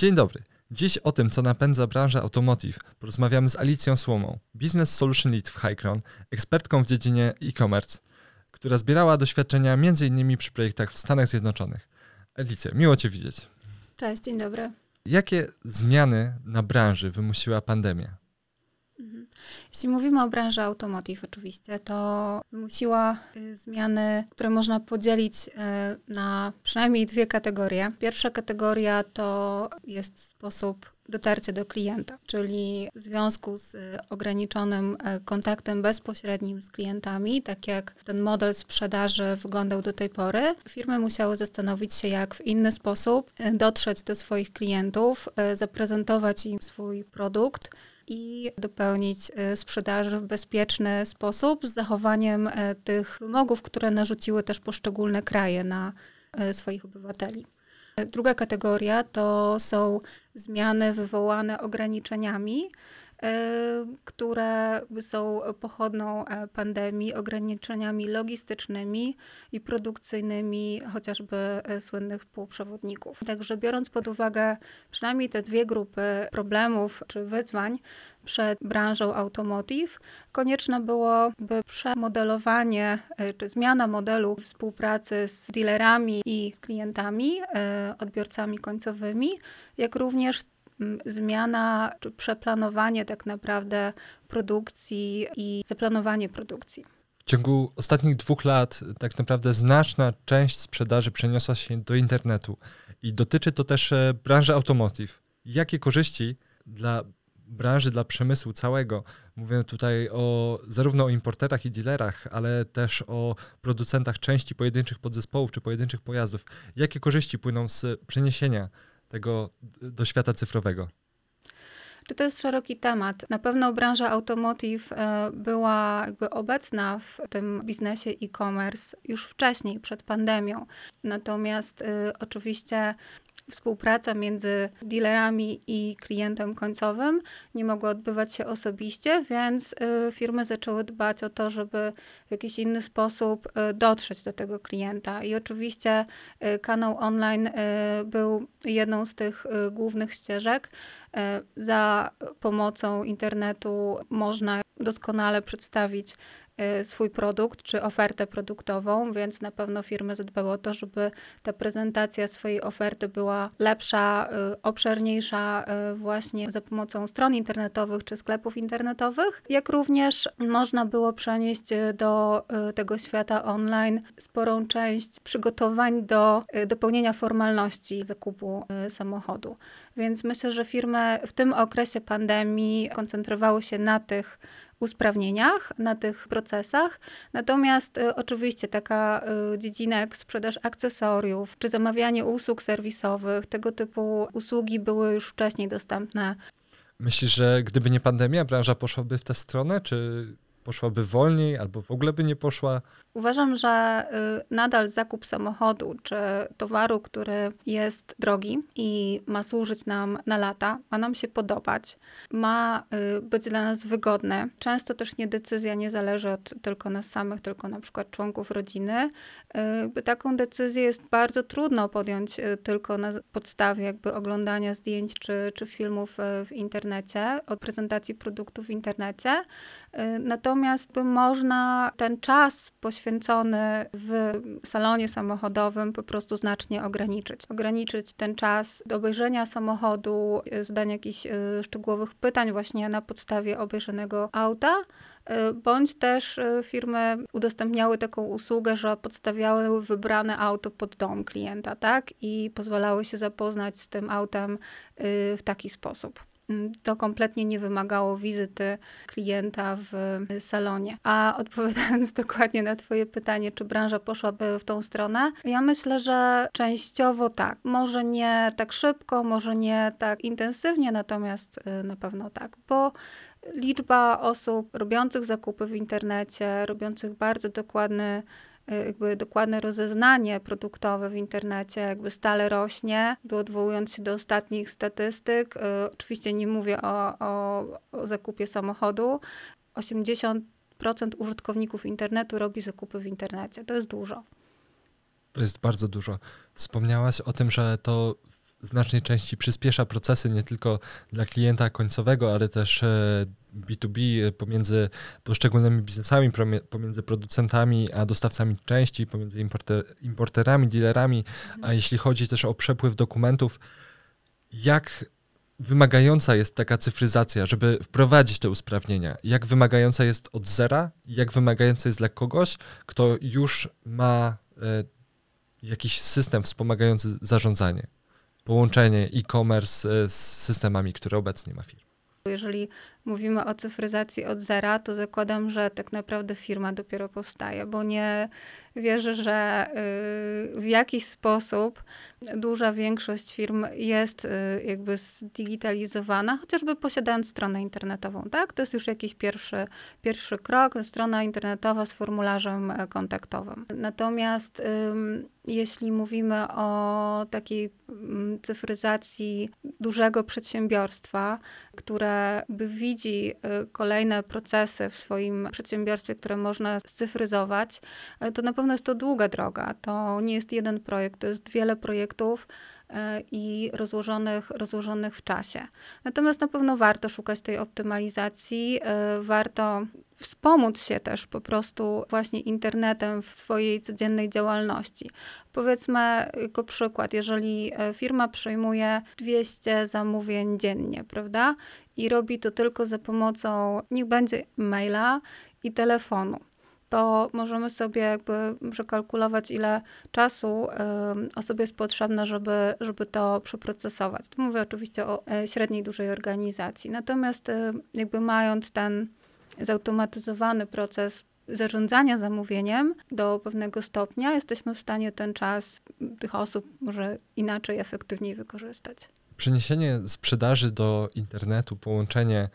Dzień dobry. Dziś o tym, co napędza branżę automotive, porozmawiamy z Alicją Słomą, Business Solution Lead w Hycron, ekspertką w dziedzinie e-commerce, która zbierała doświadczenia m.in. przy projektach w Stanach Zjednoczonych. Alicja, miło Cię widzieć. Cześć, dzień dobry. Jakie zmiany na branży wymusiła pandemia? Jeśli mówimy o branży automotive oczywiście, to wymusiła y, zmiany, które można podzielić y, na przynajmniej dwie kategorie. Pierwsza kategoria to jest sposób dotarcia do klienta, czyli w związku z y, ograniczonym kontaktem bezpośrednim z klientami, tak jak ten model sprzedaży wyglądał do tej pory, firmy musiały zastanowić się, jak w inny sposób dotrzeć do swoich klientów, zaprezentować im swój produkt i dopełnić e, sprzedaży w bezpieczny sposób z zachowaniem e, tych wymogów, które narzuciły też poszczególne kraje na e, swoich obywateli. Druga kategoria to są zmiany wywołane ograniczeniami, które są pochodną pandemii, ograniczeniami logistycznymi i produkcyjnymi, chociażby słynnych półprzewodników. Także biorąc pod uwagę przynajmniej te dwie grupy problemów czy wyzwań, przed branżą automotive, konieczne byłoby przemodelowanie czy zmiana modelu współpracy z dealerami i z klientami, odbiorcami końcowymi, jak również zmiana czy przeplanowanie tak naprawdę produkcji i zaplanowanie produkcji. W ciągu ostatnich dwóch lat tak naprawdę znaczna część sprzedaży przeniosła się do internetu i dotyczy to też e, branży automotive. Jakie korzyści dla branży, dla przemysłu całego, mówię tutaj o zarówno o importerach i dealerach, ale też o producentach części pojedynczych podzespołów czy pojedynczych pojazdów, jakie korzyści płyną z przeniesienia tego do świata cyfrowego? To jest szeroki temat? Na pewno branża automotive e, była jakby obecna w tym biznesie e-commerce już wcześniej, przed pandemią. Natomiast y, oczywiście współpraca między dealerami i klientem końcowym nie mogła odbywać się osobiście, więc y, firmy zaczęły dbać o to, żeby w jakiś inny sposób dotrzeć do tego klienta. I oczywiście kanał online był jedną z tych głównych ścieżek. Za pomocą internetu można doskonale przedstawić swój produkt czy ofertę produktową, więc na pewno firmy zadbały o to, żeby ta prezentacja swojej oferty była lepsza, y, obszerniejsza y, właśnie za pomocą stron internetowych czy sklepów internetowych, jak również można było przenieść do tego świata online sporą część przygotowań do dopełnienia formalności zakupu samochodu. Więc myślę, że firmy w tym okresie pandemii koncentrowały się na tych usprawnieniach, na tych procesach. Natomiast y, oczywiście taka y, dziedzina jak sprzedaż akcesoriów, czy zamawianie usług serwisowych, tego typu usługi były już wcześniej dostępne. Myślisz, że gdyby nie pandemia, branża poszłaby w tę stronę, czy poszłaby wolniej albo w ogóle by nie poszła? Uważam, że y, nadal zakup samochodu czy towaru, który jest drogi i ma służyć nam na lata, ma nam się podobać, ma y, być dla nas wygodny. Często też nie decyzja nie zależy od tylko nas samych, tylko na przykład członków rodziny. Y, taką decyzję jest bardzo trudno podjąć tylko na podstawie jakby oglądania zdjęć czy, czy filmów w internecie, od prezentacji produktów w internecie. Natomiast można ten czas poświęcony w salonie samochodowym po prostu znacznie ograniczyć. Ograniczyć ten czas do obejrzenia samochodu, zadania jakichś e, szczegółowych pytań właśnie na podstawie obejrzanego auta, e, bądź też e, firmy udostępniały taką usługę, że podstawiały wybrane auto pod dom klienta, tak? I pozwalały się zapoznać z tym autem w taki sposób. Mm, to kompletnie nie wymagało wizyty klienta w salonie. A odpowiadając dokładnie na Twoje pytanie, czy branża poszłaby w tą stronę, ja myślę, że częściowo tak. Może nie tak szybko, może nie tak intensywnie, natomiast y, na pewno tak, bo liczba osób robiących zakupy w internecie, robiących bardzo dokładny jakby dokładne rozeznanie produktowe w internecie jakby stale rośnie. Odwołując się do ostatnich statystyk, y, oczywiście nie mówię o, o, o zakupie samochodu, 80% użytkowników internetu robi zakupy w internecie. To jest dużo. To jest bardzo dużo. Wspomniałaś o tym, że to znacznej części przyspiesza procesy nie tylko dla klienta końcowego, ale też B2B e, pomiędzy poszczególnymi biznesami, pomiędzy producentami a dostawcami części, pomiędzy importer, importerami, dealerami, a mhm. jeśli chodzi też o przepływ dokumentów, jak wymagająca jest taka cyfryzacja, żeby wprowadzić te usprawnienia? Jak wymagająca jest od zera? Jak wymagająca jest dla kogoś, kto już ma e, jakiś system wspomagający zarządzanie? Połączenie e-commerce e, z systemami, które obecnie ma firma. Jeżeli mówimy o cyfryzacji od zera, to zakładam, że tak naprawdę firma dopiero powstaje, bo nie wierzę, że y, w jakiś sposób duża większość firm jest y, jakby zdigitalizowana, chociażby posiadając stronę internetową, tak? To jest już jakiś pierwszy, pierwszy krok, strona internetowa z formularzem e, kontaktowym. Natomiast jeśli mówimy o takiej mm, cyfryzacji dużego przedsiębiorstwa, które by widzi y, kolejne procesy w swoim przedsiębiorstwie, które można scyfryzować, e, to na pewno jest to długa droga. To nie jest jeden projekt, to jest wiele projektów e, i rozłożonych, rozłożonych w czasie. Natomiast na pewno warto szukać tej optymalizacji, warto wspomóc się też po prostu właśnie internetem w swojej codziennej działalności. Powiedzmy jako przykład, jeżeli e, firma przyjmuje 200 zamówień dziennie, prawda? I robi to tylko za pomocą, niech będzie maila i telefonu to możemy sobie jakby przekalkulować, ile czasu osobie jest potrzebne, żeby, żeby to przeprocesować. Mówię oczywiście o e, średniej, dużej organizacji. Natomiast e, jakby mając ten zautomatyzowany proces zarządzania zamówieniem do pewnego stopnia, jesteśmy w stanie ten czas tych osób może inaczej, efektywniej wykorzystać. Przeniesienie sprzedaży do internetu, połączenie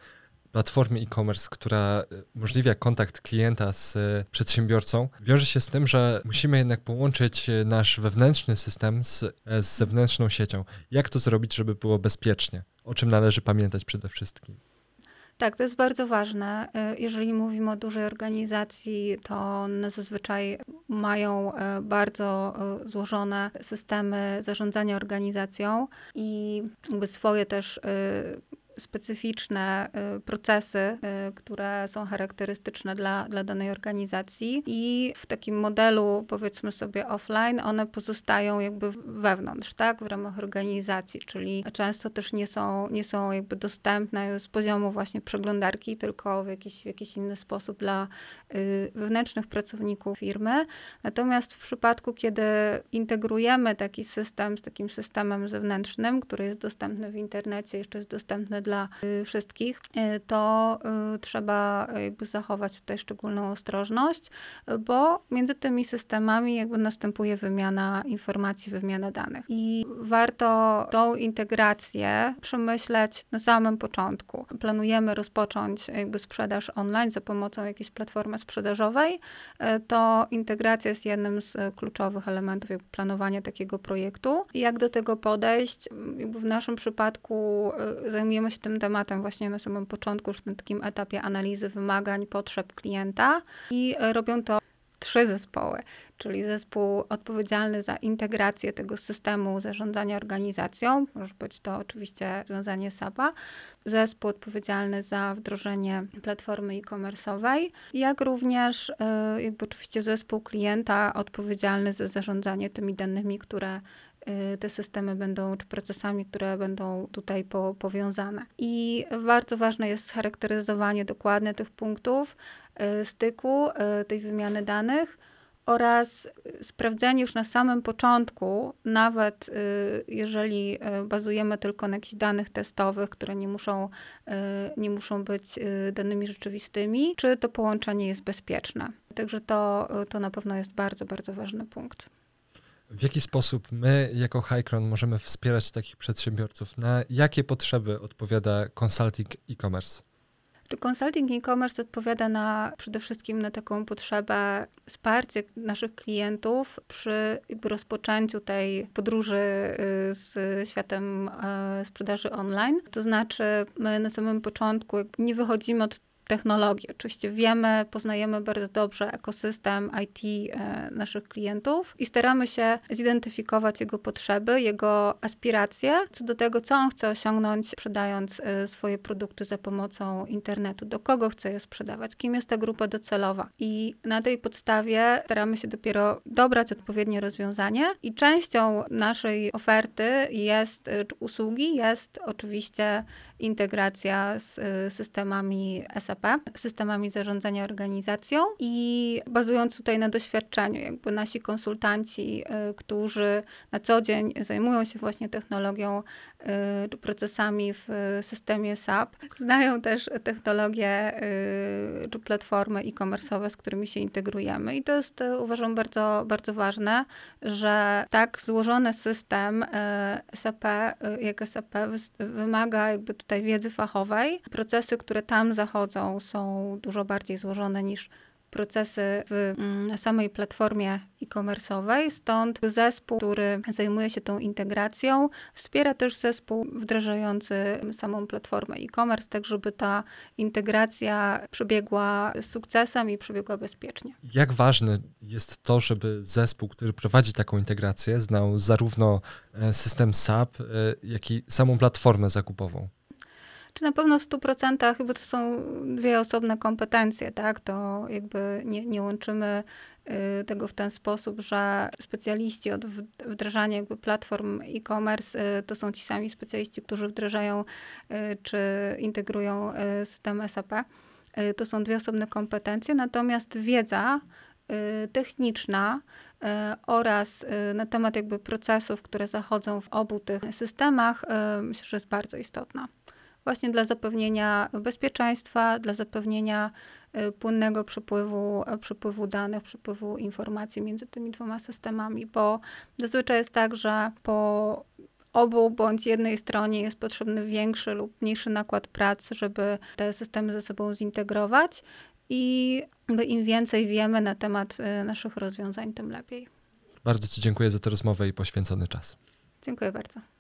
platformy e-commerce, która umożliwia kontakt klienta z przedsiębiorcą, wiąże się z tym, że musimy jednak połączyć nasz wewnętrzny system z, z zewnętrzną siecią. Jak to zrobić, żeby było bezpiecznie? O czym należy pamiętać przede wszystkim? Tak, to jest bardzo ważne. Y, jeżeli mówimy o dużej organizacji, to one zazwyczaj mają y, bardzo y, złożone systemy zarządzania organizacją i jakby swoje też specyficzne y, procesy, y, które są charakterystyczne dla, dla danej organizacji. I w takim modelu, powiedzmy sobie offline, one pozostają jakby wewnątrz, tak, w ramach organizacji, czyli często też nie są, nie są jakby dostępne z poziomu właśnie przeglądarki, tylko w jakiś, w jakiś inny sposób dla y, wewnętrznych pracowników firmy. Natomiast w przypadku, kiedy integrujemy taki system z takim systemem zewnętrznym, który jest dostępny w internecie, jeszcze jest dostępny dla y, wszystkich, y, to y, trzeba jakby zachować tutaj szczególną ostrożność, bo między tymi systemami jakby następuje wymiana informacji, wymiana danych. I warto tą integrację przemyśleć na samym początku. Planujemy rozpocząć jakby sprzedaż online za pomocą jakiejś platformy sprzedażowej, to integracja jest jednym z kluczowych elementów planowania takiego projektu. Jak do tego podejść? Jakby w naszym przypadku zajmujemy się tym tematem właśnie na samym początku, już na takim etapie analizy wymagań, potrzeb klienta i e, robią to trzy zespoły, czyli zespół odpowiedzialny za integrację tego systemu zarządzania organizacją, może być to oczywiście związanie SAP-a, zespół odpowiedzialny za wdrożenie platformy e-commerce'owej, jak również e, jakby oczywiście zespół klienta odpowiedzialny za zarządzanie tymi danymi, które te systemy będą, czy procesami, które będą tutaj po, powiązane. I bardzo ważne jest scharakteryzowanie dokładnie tych punktów y, styku, y, tej wymiany danych oraz sprawdzenie już na samym początku, nawet jeżeli bazujemy tylko na jakichś danych testowych, które nie muszą, nie muszą być danymi rzeczywistymi, czy to połączenie jest bezpieczne. Także to, to na pewno jest bardzo, bardzo ważny punkt. W jaki sposób my, jako Highcron, możemy wspierać takich przedsiębiorców? Na jakie potrzeby odpowiada consulting e-commerce? Consulting e-commerce odpowiada na, przede wszystkim na taką potrzebę wsparcia naszych klientów przy rozpoczęciu tej podróży y, z światem y, sprzedaży online. To znaczy, my na samym początku nie wychodzimy od technologii. Oczywiście wiemy, poznajemy bardzo dobrze ekosystem IT e, naszych klientów i staramy się zidentyfikować jego potrzeby, jego aspiracje co do tego, co on chce osiągnąć, sprzedając e, swoje produkty za pomocą internetu, do kogo chce je sprzedawać, kim jest ta grupa docelowa. I na tej podstawie staramy się dopiero dobrać odpowiednie rozwiązanie i częścią naszej oferty jest e, usługi, jest oczywiście integracja z systemami SAP systemami zarządzania organizacją i bazując tutaj na doświadczeniu, jakby nasi konsultanci, y, którzy na co dzień zajmują się właśnie technologią y, procesami w systemie SAP, znają też technologie y, czy platformy e-commerce'owe, z którymi się integrujemy i to jest uważam bardzo, bardzo ważne, że tak złożony system SAP jak SAP wymaga jakby tutaj wiedzy fachowej. Procesy, które tam zachodzą są dużo bardziej złożone niż procesy w mm, samej platformie e-commerce'owej. Stąd zespół, który zajmuje się tą integracją, wspiera też zespół wdrażający samą platformę e-commerce, tak żeby ta integracja przebiegła z sukcesem i przebiegła bezpiecznie. Jak ważne jest to, żeby zespół, który prowadzi taką integrację, znał zarówno e, system SAP, e, jak i samą platformę zakupową? Czy na pewno w 100%, chyba to są dwie osobne kompetencje, tak? To jakby nie, nie łączymy y, tego w ten sposób, że specjaliści od wdrażania jakby platform e-commerce y, to są ci sami specjaliści, którzy wdrażają y, czy integrują system SAP. To są dwie osobne kompetencje, natomiast wiedza techniczna oraz na temat jakby procesów, które zachodzą w obu tych systemach, myślę, że jest bardzo istotna właśnie dla zapewnienia bezpieczeństwa, dla zapewnienia y, płynnego przepływu, y, przepływu danych, przepływu informacji między tymi dwoma systemami, bo zazwyczaj jest tak, że po obu bądź jednej stronie jest potrzebny większy lub mniejszy nakład pracy, żeby te systemy ze sobą zintegrować i im więcej wiemy na temat y, naszych rozwiązań, tym lepiej. Bardzo Ci dziękuję za tę rozmowę i poświęcony czas. Dziękuję bardzo.